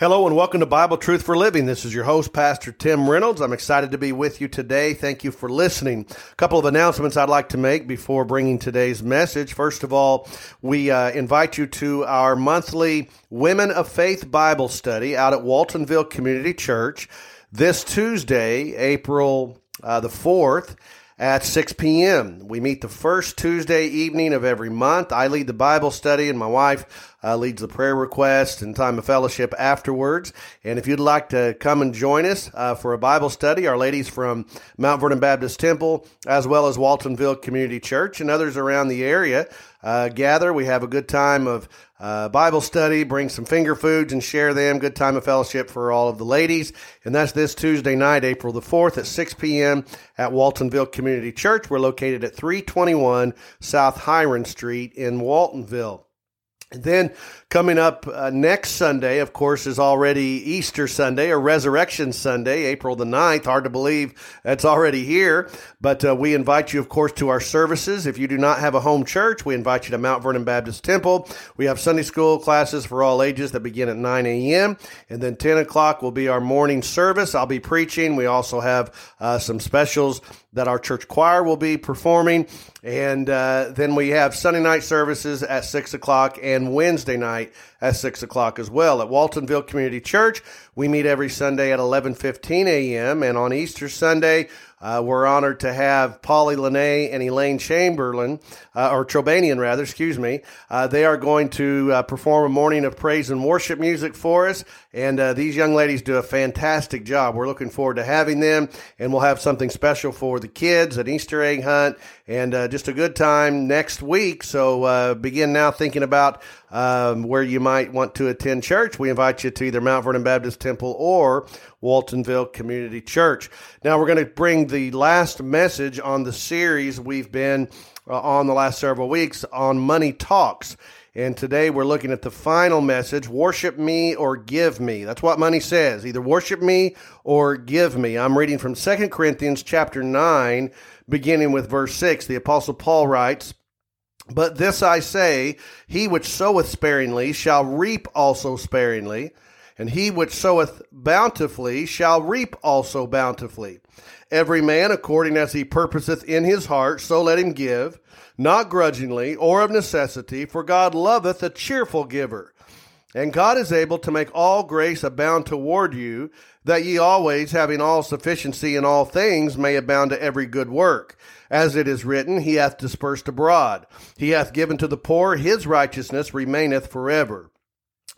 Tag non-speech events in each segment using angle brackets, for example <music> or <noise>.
Hello and welcome to Bible Truth for Living. This is your host, Pastor Tim Reynolds. I'm excited to be with you today. Thank you for listening. A couple of announcements I'd like to make before bringing today's message. First of all, we uh, invite you to our monthly Women of Faith Bible study out at Waltonville Community Church this Tuesday, April uh, the 4th at 6 p.m. We meet the first Tuesday evening of every month. I lead the Bible study and my wife uh, leads the prayer request and time of fellowship afterwards. And if you'd like to come and join us uh, for a Bible study, our ladies from Mount Vernon Baptist Temple, as well as Waltonville Community Church and others around the area, uh, gather. We have a good time of uh, Bible study, bring some finger foods and share them. Good time of fellowship for all of the ladies. And that's this Tuesday night, April the 4th at 6 p.m. at Waltonville Community Church. We're located at 321 South Hiron Street in Waltonville. And then coming up uh, next Sunday, of course, is already Easter Sunday or Resurrection Sunday, April the 9th. Hard to believe that's already here. But uh, we invite you, of course, to our services. If you do not have a home church, we invite you to Mount Vernon Baptist Temple. We have Sunday school classes for all ages that begin at 9 a.m. And then 10 o'clock will be our morning service. I'll be preaching. We also have uh, some specials that our church choir will be performing. And uh, then we have Sunday night services at 6 o'clock and Wednesday night at 6 o'clock as well. At Waltonville Community Church, we meet every Sunday at 11.15 a.m. And on Easter Sunday, uh, we're honored to have Polly Lene and Elaine Chamberlain, uh, or Trobanian rather, excuse me. Uh, they are going to uh, perform a morning of praise and worship music for us. And uh, these young ladies do a fantastic job. We're looking forward to having them, and we'll have something special for the kids, an Easter egg hunt, and uh, just a good time next week. So begin now thinking about um, where you might want to attend church. We invite you to either Mount Vernon Baptist Temple or Waltonville Community Church. Now we're going to bring the last message on the series we've been uh, on the last several weeks on Money Talks. And today we're looking at the final message worship me or give me. That's what money says either worship me or give me. I'm reading from 2 Corinthians chapter 9, beginning with verse 6. The Apostle Paul writes, But this I say, he which soweth sparingly shall reap also sparingly and he which soweth bountifully shall reap also bountifully. Every man according as he purposeth in his heart, so let him give, not grudgingly or of necessity, for God loveth a cheerful giver. And God is able to make all grace abound toward you, that ye always, having all sufficiency in all things, may abound to every good work. As it is written, He hath dispersed abroad. He hath given to the poor, His righteousness remaineth forever.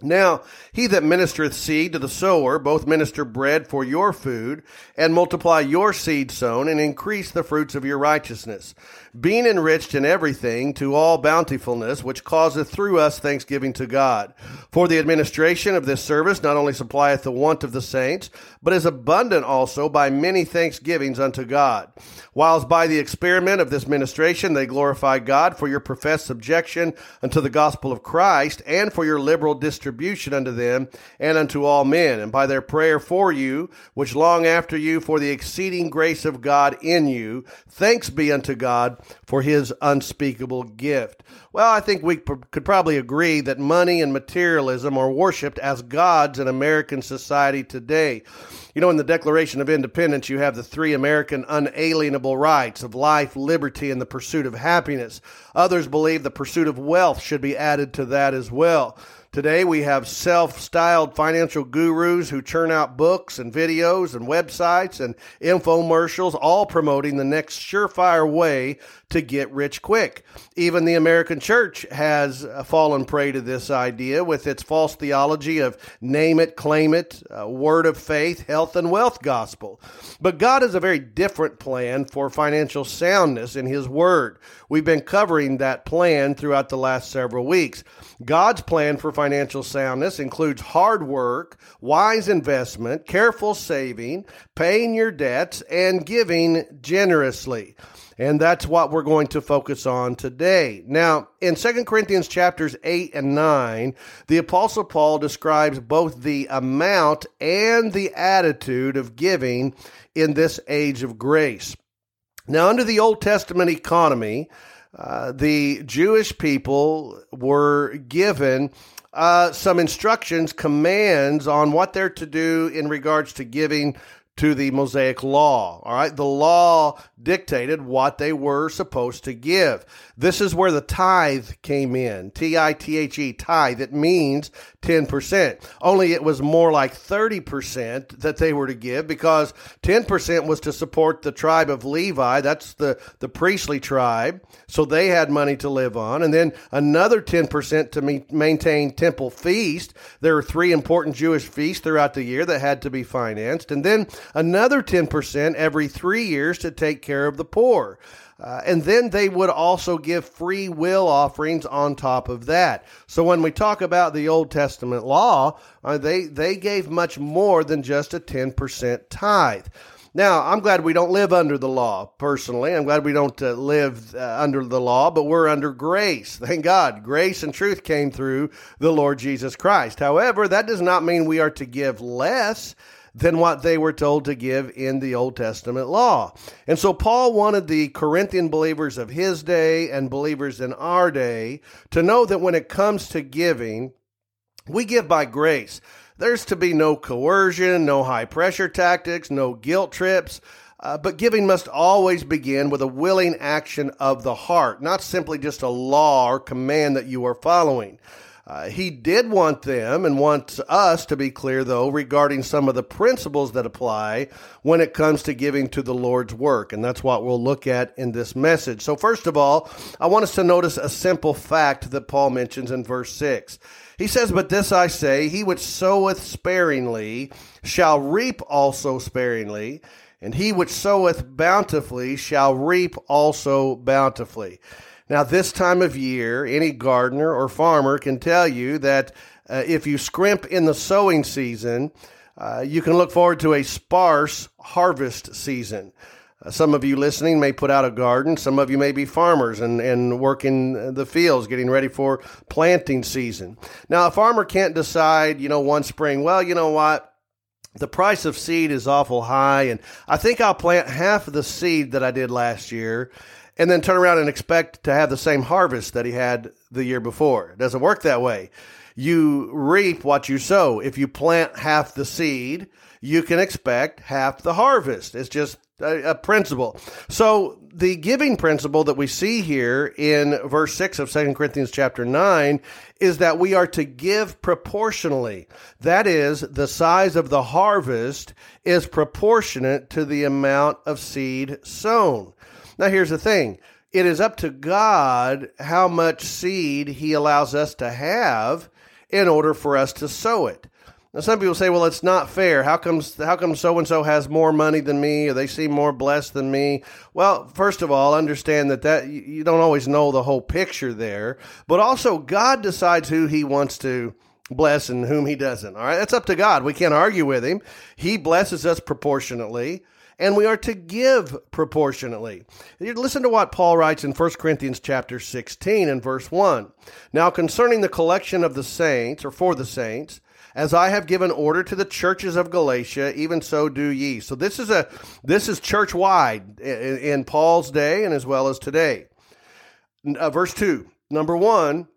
Now, he that ministereth seed to the sower, both minister bread for your food, and multiply your seed sown, and increase the fruits of your righteousness, being enriched in everything to all bountifulness, which causeth through us thanksgiving to God. For the administration of this service not only supplieth the want of the saints, but is abundant also by many thanksgivings unto God. Whilst by the experiment of this ministration they glorify God for your professed subjection unto the gospel of Christ, and for your liberal distribution unto them and unto all men, and by their prayer for you, which long after you for the exceeding grace of God in you, thanks be unto God for his unspeakable gift. Well, I think we could probably agree that money and materialism are worshiped as gods in American society today. You know, in the Declaration of Independence, you have the three American unalienable rights of life, liberty, and the pursuit of happiness. Others believe the pursuit of wealth should be added to that as well. Today we have self-styled financial gurus who churn out books and videos and websites and infomercials, all promoting the next surefire way to get rich quick. Even the American church has fallen prey to this idea with its false theology of name it, claim it, uh, word of faith, health and wealth gospel. But God has a very different plan for financial soundness in His Word. We've been covering that plan throughout the last several weeks. God's plan for financial soundness includes hard work, wise investment, careful saving, paying your debts, and giving generously. And that's what we're going to focus on today. Now, in 2 Corinthians chapters 8 and 9, the apostle Paul describes both the amount and the attitude of giving in this age of grace. Now, under the Old Testament economy, uh, the Jewish people were given uh, some instructions, commands on what they're to do in regards to giving to the Mosaic law. All right. The law dictated what they were supposed to give. This is where the tithe came in. T I T H E, tithe. It means 10%. Only it was more like 30% that they were to give because 10% was to support the tribe of Levi. That's the, the priestly tribe. So they had money to live on. And then another 10% to maintain temple feast. There were three important Jewish feasts throughout the year that had to be financed. And then another 10% every three years to take care of the poor. Uh, and then they would also give free will offerings on top of that. So when we talk about the Old Testament law, uh, they, they gave much more than just a 10% tithe. Now, I'm glad we don't live under the law personally. I'm glad we don't uh, live uh, under the law, but we're under grace. Thank God. Grace and truth came through the Lord Jesus Christ. However, that does not mean we are to give less than what they were told to give in the Old Testament law. And so Paul wanted the Corinthian believers of his day and believers in our day to know that when it comes to giving, we give by grace. There's to be no coercion, no high pressure tactics, no guilt trips. Uh, but giving must always begin with a willing action of the heart, not simply just a law or command that you are following. Uh, he did want them and wants us to be clear, though, regarding some of the principles that apply when it comes to giving to the Lord's work. And that's what we'll look at in this message. So, first of all, I want us to notice a simple fact that Paul mentions in verse 6. He says, But this I say, he which soweth sparingly shall reap also sparingly, and he which soweth bountifully shall reap also bountifully. Now, this time of year, any gardener or farmer can tell you that uh, if you scrimp in the sowing season, uh, you can look forward to a sparse harvest season. Uh, some of you listening may put out a garden. Some of you may be farmers and, and work in the fields, getting ready for planting season. Now, a farmer can't decide, you know, one spring, well, you know what? The price of seed is awful high, and I think I'll plant half of the seed that I did last year and then turn around and expect to have the same harvest that he had the year before. It doesn't work that way. You reap what you sow. If you plant half the seed, you can expect half the harvest. It's just a, a, principle. So the giving principle that we see here in verse 6 of 2 Corinthians chapter 9 is that we are to give proportionally. That is, the size of the harvest is proportionate to the amount of seed sown. Now, here's the thing it is up to God how much seed He allows us to have in order for us to sow it. Now, some people say, "Well, it's not fair. How comes how come so and so has more money than me, or they seem more blessed than me?" Well, first of all, understand that that you don't always know the whole picture there, but also God decides who He wants to bless and whom He doesn't. All right, that's up to God. We can't argue with Him. He blesses us proportionately and we are to give proportionately. Listen to what Paul writes in 1 Corinthians chapter 16 and verse 1. Now concerning the collection of the saints, or for the saints, as I have given order to the churches of Galatia, even so do ye. So this is a this is church wide in, in, Paul's day and as well as today. Uh, verse two, number one,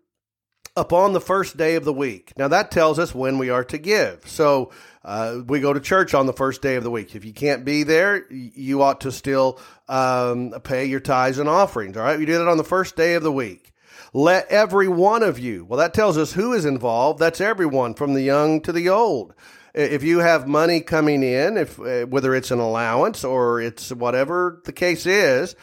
upon the first day of the week. Now that tells us when we are to give. So uh, we go to church on the first day of the week. If you can't be there, you ought to still um, pay your tithes and offerings. All right, you do that on the first day of the week. Let every one of you. Well, that tells us who is involved. That's everyone, from the young to the old. If you have money coming in, if uh, whether it's an allowance or it's whatever the case is,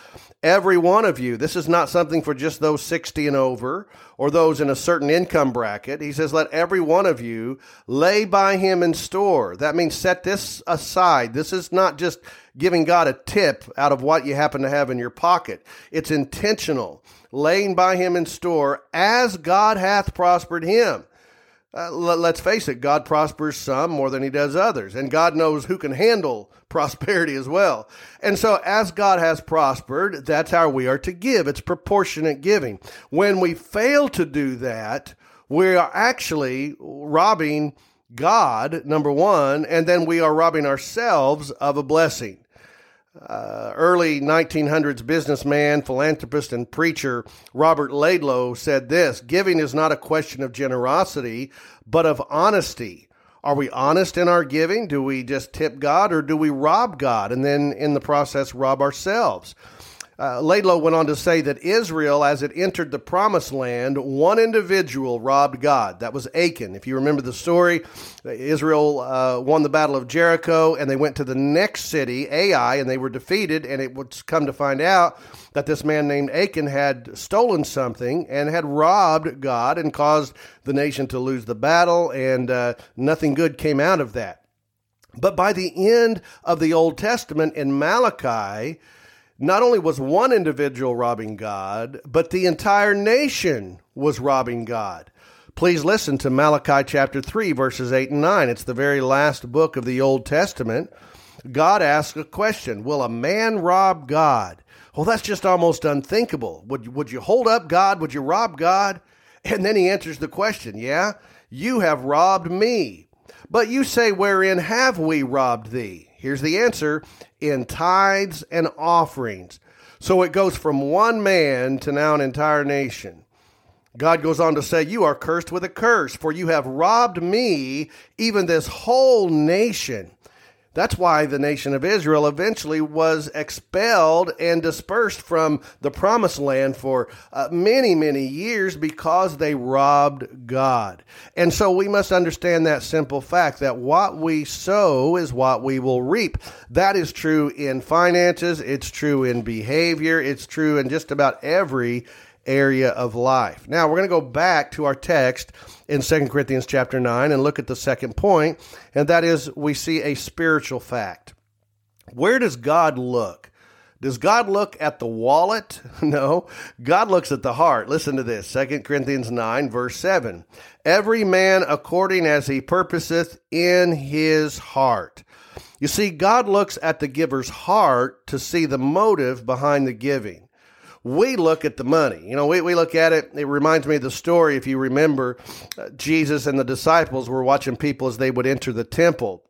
every one of you. This is not something for just those 60 and over or those in a certain income bracket. He says, let every one of you lay by him in store. That means set this aside. This is not just giving God a tip out of what you happen to have in your pocket. It's intentional, laying by him in store as God hath prospered him. Uh, let's face it, God prospers some more than he does others, and God knows who can handle <laughs> prosperity as well. And so, as God has prospered, that's how we are to give. It's proportionate giving. When we fail to do that, we are actually robbing God, number one, and then we are robbing ourselves of a blessing. Uh, early 1900s businessman, philanthropist, and preacher Robert Laidlaw said this Giving is not a question of generosity, but of honesty. Are we honest in our giving? Do we just tip God or do we rob God and then in the process rob ourselves? Uh, went on to say that Israel, as it entered the promised land, one individual robbed God. That was Achan. If you remember the story, Israel uh, won the Battle of Jericho and they went to the next city, Ai, and they were defeated. And it would come to find out that this man named Achan had stolen something and had robbed God and caused the nation to lose the battle, and uh, nothing good came out of that. But by the end of the Old Testament in Malachi, not only was one individual robbing God, but the entire nation was robbing God. Please listen to Malachi chapter 3, verses 8 and 9. It's the very last book of the Old Testament. God asks a question Will a man rob God? Well, that's just almost unthinkable. Would, would you hold up God? Would you rob God? And then he answers the question Yeah, you have robbed me. But you say, Wherein have we robbed thee? Here's the answer in tithes and offerings. So it goes from one man to now an entire nation. God goes on to say, You are cursed with a curse, for you have robbed me, even this whole nation. That's why the nation of Israel eventually was expelled and dispersed from the promised land for uh, many, many years because they robbed God. And so we must understand that simple fact that what we sow is what we will reap. That is true in finances, it's true in behavior, it's true in just about every area of life. Now, we're going to go back to our text in 2 Corinthians chapter 9 and look at the second point, and that is we see a spiritual fact. Where does God look? Does God look at the wallet? <laughs> No. God looks at the heart. Listen to this 2 Corinthians 9, verse 7. Every man according as he purposeth in his heart. You see, God looks at the giver's heart to see the motive behind the giving we look at the money. You know, we, we look at it. It reminds me of the story, if you remember, uh, Jesus and the disciples were watching people as they would enter the temple.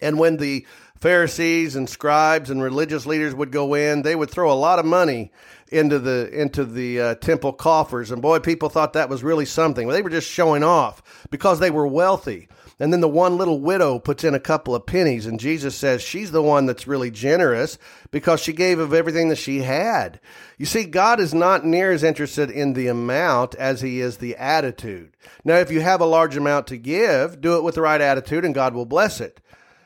And when the Pharisees and scribes and religious leaders would go in, they would throw a lot of money into the into the uh, temple coffers. And boy, people thought that was really something. They were just showing off because they were wealthy. And then the one little widow puts in a couple of pennies, and Jesus says she's the one that's really generous because she gave of everything that she had. You see, God is not near as interested in the amount as he is the attitude. Now, if you have a large amount to give, do it with the right attitude, and God will bless it.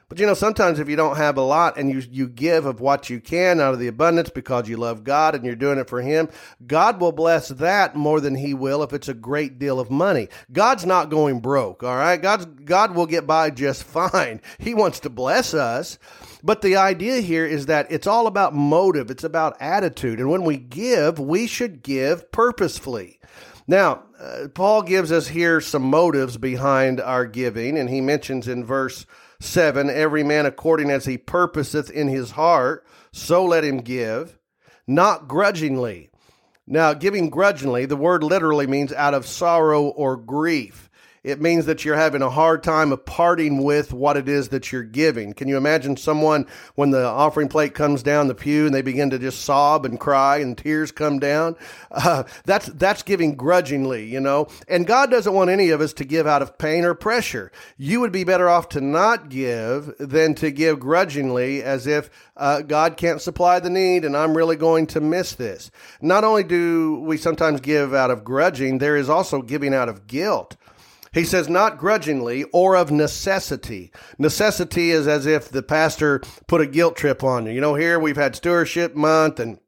But you know, sometimes if you don't have a lot and you, you give of what you can out of the abundance because you love God and you're doing it for Him, God will bless that more than He will if it's a great deal of money. God's not going broke, all right? God's, God will get by just <laughs> fine. He wants to bless us. But the idea here is that it's all about motive, it's about attitude. And when we give, we should give purposefully. Now, uh, Paul gives us here some motives behind our giving, and he mentions in verse 7 Every man according as he purposeth in his heart, so let him give, not grudgingly. Now, giving grudgingly, the word literally means out of sorrow or grief. It means that you're having a hard time of parting with what it is that you're giving. Can you imagine someone when the offering plate comes down the pew and they begin to just sob and cry and tears come down? Uh, that's that's giving grudgingly, you know. And God doesn't want any of us to give out of pain or pressure. You would be better off to not give than to give grudgingly, as if uh, God can't supply the need and I'm really going to miss this. Not only do we sometimes give out of grudging, there is also giving out of guilt. He says, not grudgingly or of necessity. Necessity is as if the pastor put a guilt trip on you. You know, here we've had stewardship month and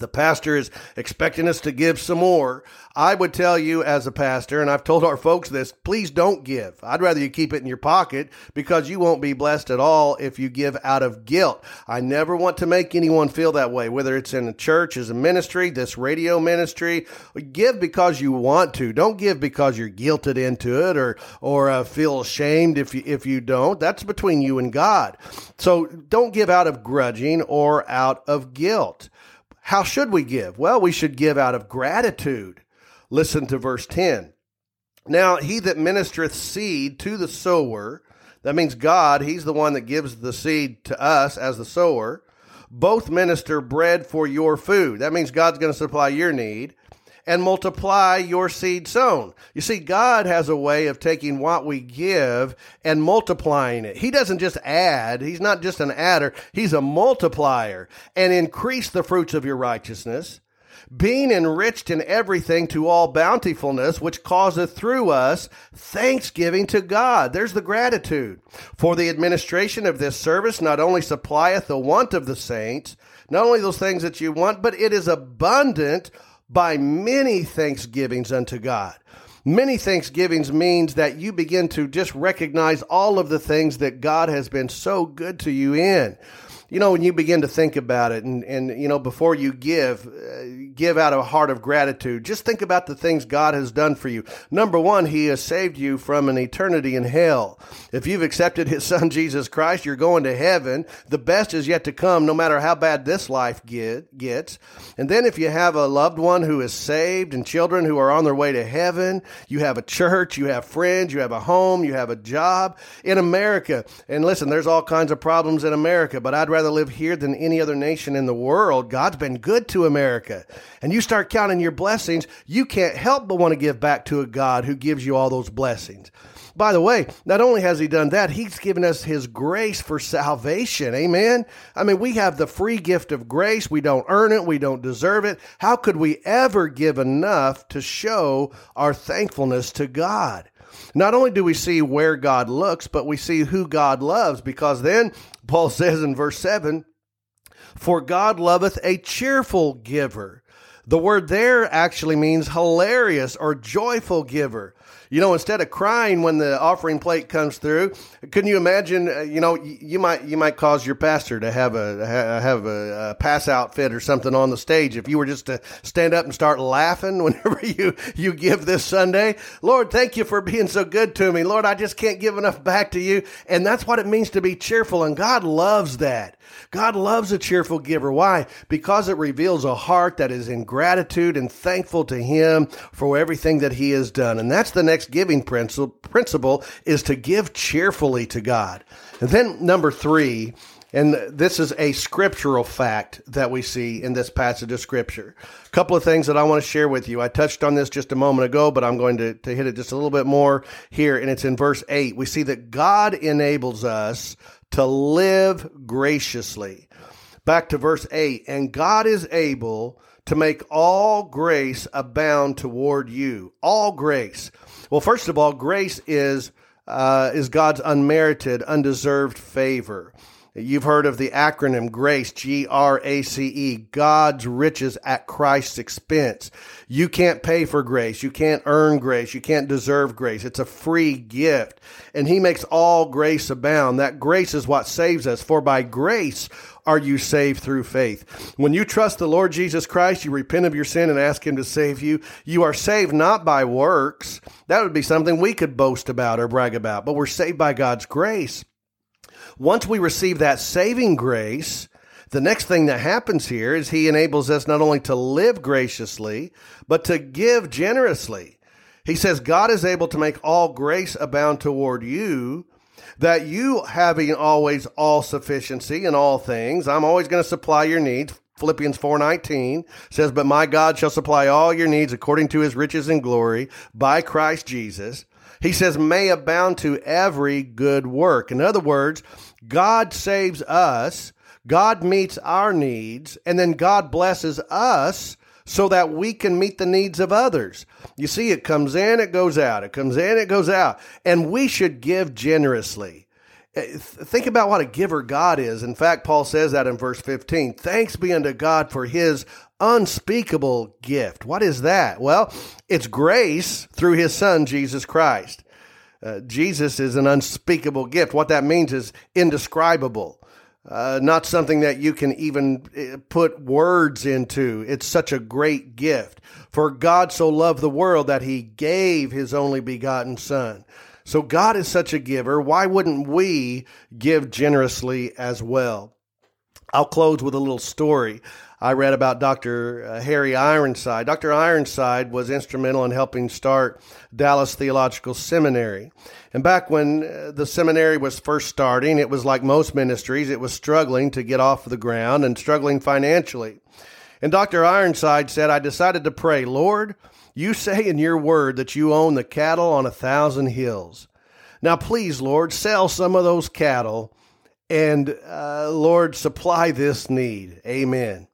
the pastor is expecting us to give some more. I would tell you as a pastor, and I've told our folks this, please don't give. I'd rather you keep it in your pocket because you won't be blessed at all if you give out of guilt. I never want to make anyone feel that way, whether it's in a church, as a ministry, this radio ministry. Give because you want to. Don't give because you're guilted into it or, or uh, feel ashamed if you, if you don't. That's between you and God. So don't give out of grudging or out of guilt. How should we give? Well, we should give out of gratitude. Listen to verse 10. Now, he that ministereth seed to the sower, that means God, he's the one that gives the seed to us as the sower, both minister bread for your food. That means God's going to supply your need and multiply your seed sown. You see, God has a way of taking what we give and multiplying it. He doesn't just add, He's not just an adder, He's a multiplier and increase the fruits of your righteousness being enriched in everything to all bountifulness, which causeth through us thanksgiving to God. There's the gratitude. For the administration of this service not only supplieth the want of the saints, not only those things that you want, but it is abundant by many thanksgivings unto God. Many thanksgivings means that you begin to just recognize all of the things that God has been so good to you in you know, when you begin to think about it and, and you know, before you give, uh, give out of a heart of gratitude, just think about the things God has done for you. Number one, He has saved you from an eternity in hell. If you've accepted His Son, <laughs> Jesus Christ, you're going to heaven. The best is yet to come, no matter how bad this life get, gets. And then if you have a loved one who is saved and children who are on their way to heaven, you have a church, you have friends, you have a home, you have a job in America. And listen, there's all kinds of problems in America, but I'd rather rather live here than any other nation in the world. God's been good to America. And you start counting your blessings, you can't help but want to give back to a God who gives you all those blessings. By the way, not only has he done that, he's given us his grace for salvation. Amen. I mean, we have the free gift of grace. We don't earn it. We don't deserve it. How could we ever give enough to show our thankfulness to God? Not only do we see where God looks, but we see who God loves because then Paul <laughs> says in verse 7 For God loveth a cheerful giver. The word there actually means hilarious or joyful giver. You know, instead of crying when the offering plate comes through, couldn't you imagine? Uh, you know, you might you might cause your pastor to have a have a, a pass out fit or something on the stage if you were just to stand up and start laughing <laughs> whenever you you give this Sunday. Lord, thank you for being so good to me. Lord, I just can't give enough back to you, and that's what it means to be cheerful, and God loves that. God loves a cheerful giver. Why? Because it reveals a heart that is in gratitude and thankful to Him for everything that He has done. And that's the next giving principle, principle is to give cheerfully to God. And then number three, and this is a scriptural fact that we see in this passage of scripture. A couple of things that I want to share with you. I touched on this just a moment ago, but I'm going to, to hit it just a little bit more here. And it's in verse 8. We see that God enables us to live graciously. Back to verse 8. And God is able to make all grace abound toward you. All grace. Well, first of all, grace is, uh, is God's unmerited, undeserved favor. You've heard of the acronym GRACE, G R A C E, God's riches at Christ's expense. You can't pay for grace. You can't earn grace. You can't deserve grace. It's a free gift. And He makes all grace abound. That grace is what saves us. For by grace are you saved through faith. When you trust the Lord Jesus Christ, you repent of your sin and ask Him to save you. You are saved not by works. That would be something we could boast about or brag about, but we're saved by God's grace. Once we receive that saving grace, the next thing that happens here is he enables us not only to live graciously, but to give generously. He says, God is able to make all grace abound toward you, that you having always all sufficiency in all things, I'm always going to supply your needs. Philippians 4:19 says, "But my God shall supply all your needs according to his riches and glory by Christ Jesus." He says, may abound to every good work. In other words, God saves us, God meets our needs, and then God blesses us so that we can meet the needs of others. You see, it comes in, it goes out. It comes in, it goes out. And we should give generously. Eh, think about what a giver God is. In fact, Paul says that in verse 15. Thanks be unto God for his unspeakable gift. What is that? Well, it's grace through his son, Jesus Christ. Uh, Jesus is an unspeakable gift. What that means is indescribable. Uh, not something that you can even eh, put words into. It's such a great gift. For God so loved the world that he gave his only begotten Son. So God is such a giver. Why wouldn't we give generously as well? I'll close with a little story. I read about Dr. Uh, Harry Ironside. Dr. Ironside was instrumental in helping start Dallas Theological Seminary. And back when uh, the seminary was first starting, it was like most ministries, it was struggling to get off the ground and struggling financially. And Dr. Ironside said, I decided to pray, Lord, you say in your word that you own the cattle on a thousand hills. Now, please, Lord, sell some of those cattle and, uh, Lord, supply this need. Amen.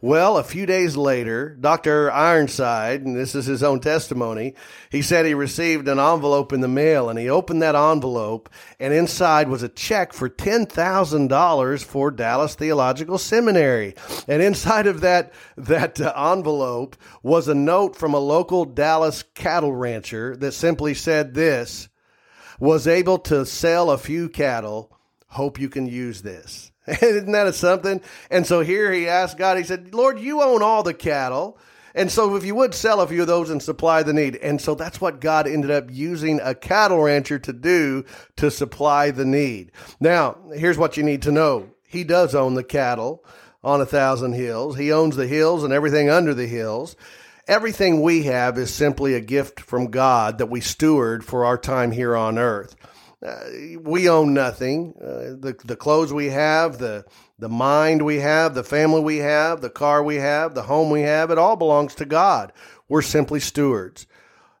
Well, a few days later, Dr. Ironside, and this is his own testimony, he said he received an envelope in the mail and he opened that envelope and inside was a check for $10,000 for Dallas Theological Seminary. And inside of that, that uh, envelope was a note from a local Dallas cattle rancher that simply said this, was able to sell a few cattle. Hope you can use this. <laughs> Isn't that a something? And so here he asked God, he said, Lord, you own all the cattle. And so if you would sell a few of those and supply the need. And so that's what God ended up using a cattle rancher to do to supply the need. Now, here's what you need to know. He does own the cattle on a thousand hills. He owns the hills and everything under the hills. Everything we have is simply a gift from God that we steward for our time here on earth. Uh, we own nothing. Uh, the the clothes we have, the the mind we have, the family we have, the car we have, the home we have, it all belongs to God. We're simply stewards.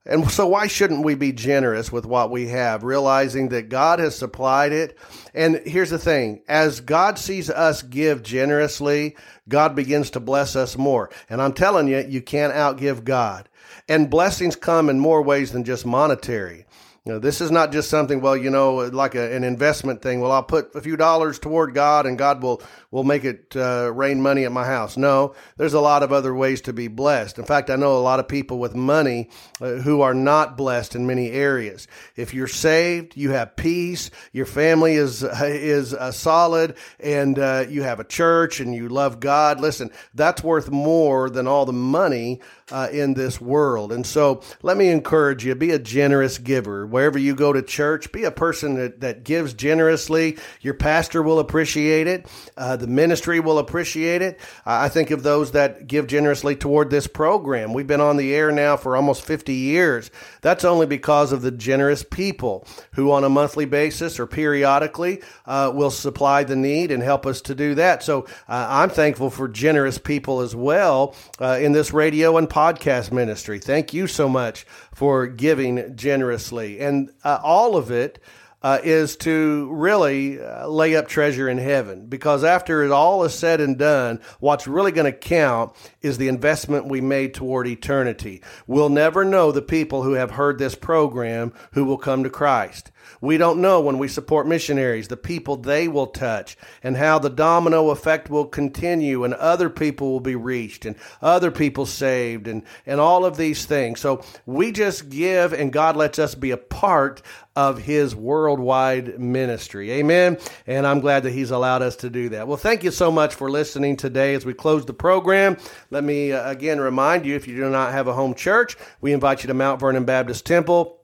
And so why shouldn't we be generous with what we have, realizing that God has supplied it? And here's the thing. As God sees us give generously, God begins to bless us more. And I'm telling you, you can't outgive God. And blessings come in more ways than just monetary. You know, this is not just something, well, you know, like a, an investment thing. Well, I'll put a few dollars toward God and God will, will make it uh, rain money at my house. No, there's a lot of other ways to be blessed. In fact, I know a lot of people with money uh, who are not blessed in many areas. If you're saved, you have peace, your family is, is uh, solid, and uh, you have a church and you love God. Listen, that's worth more than all the money uh, in this world. And so let me encourage you, be a generous giver wherever you go to church, be a person that, that gives generously. Your pastor will appreciate it. Uh, the ministry will appreciate it. I think of those that give generously toward this program. We've been on the air now for almost 50 years. That's only because of the generous people who, on a monthly basis or periodically, uh, will supply the need and help us to do that. So uh, I'm thankful for generous people as well uh, in this radio and podcast ministry. Thank you so much for giving generously. And uh, all of it uh, is to really uh, lay up treasure in heaven. Because after it all is said and done, what's really going to count is the investment we made toward eternity. We'll never know the people who have heard this program who will come to Christ. We don't know when we support missionaries, the people they will touch, and how the domino effect will continue, and other people will be reached, and other people saved, and, and all of these things. So we just give, and God lets us be a part of his worldwide ministry. Amen. And I'm glad that he's allowed us to do that. Well, thank you so much for listening today as we close the program. Let me uh, again remind you if you do not have a home church, we invite you to Mount Vernon Baptist Temple.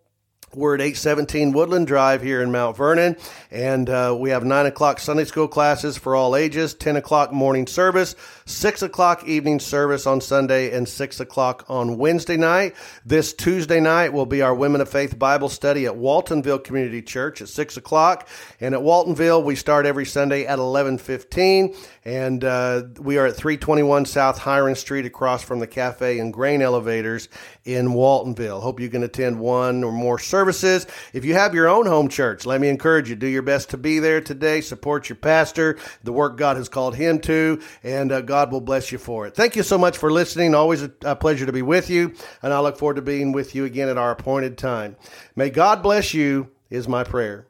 We're at 817 Woodland Drive here in Mount Vernon, and uh, we have 9 o'clock Sunday school classes for all ages, 10 o'clock morning service, 6 o'clock evening service on Sunday, and 6 o'clock on Wednesday night. This Tuesday night will be our Women of Faith Bible study at Waltonville Community Church at 6 o'clock. And at Waltonville, we start every Sunday at 1115, and uh, we are at 321 South Hiron Street across from the cafe and grain elevators in Waltonville. Hope you can attend one or more services. If you have your own home church, let me encourage you, do your best to be there today. Support your pastor, the work God has called him to, and uh, God will bless you for it. Thank you so much for listening. Always a, a pleasure to be with you, and I look forward to being with you again at our appointed time. May God bless you, is my prayer.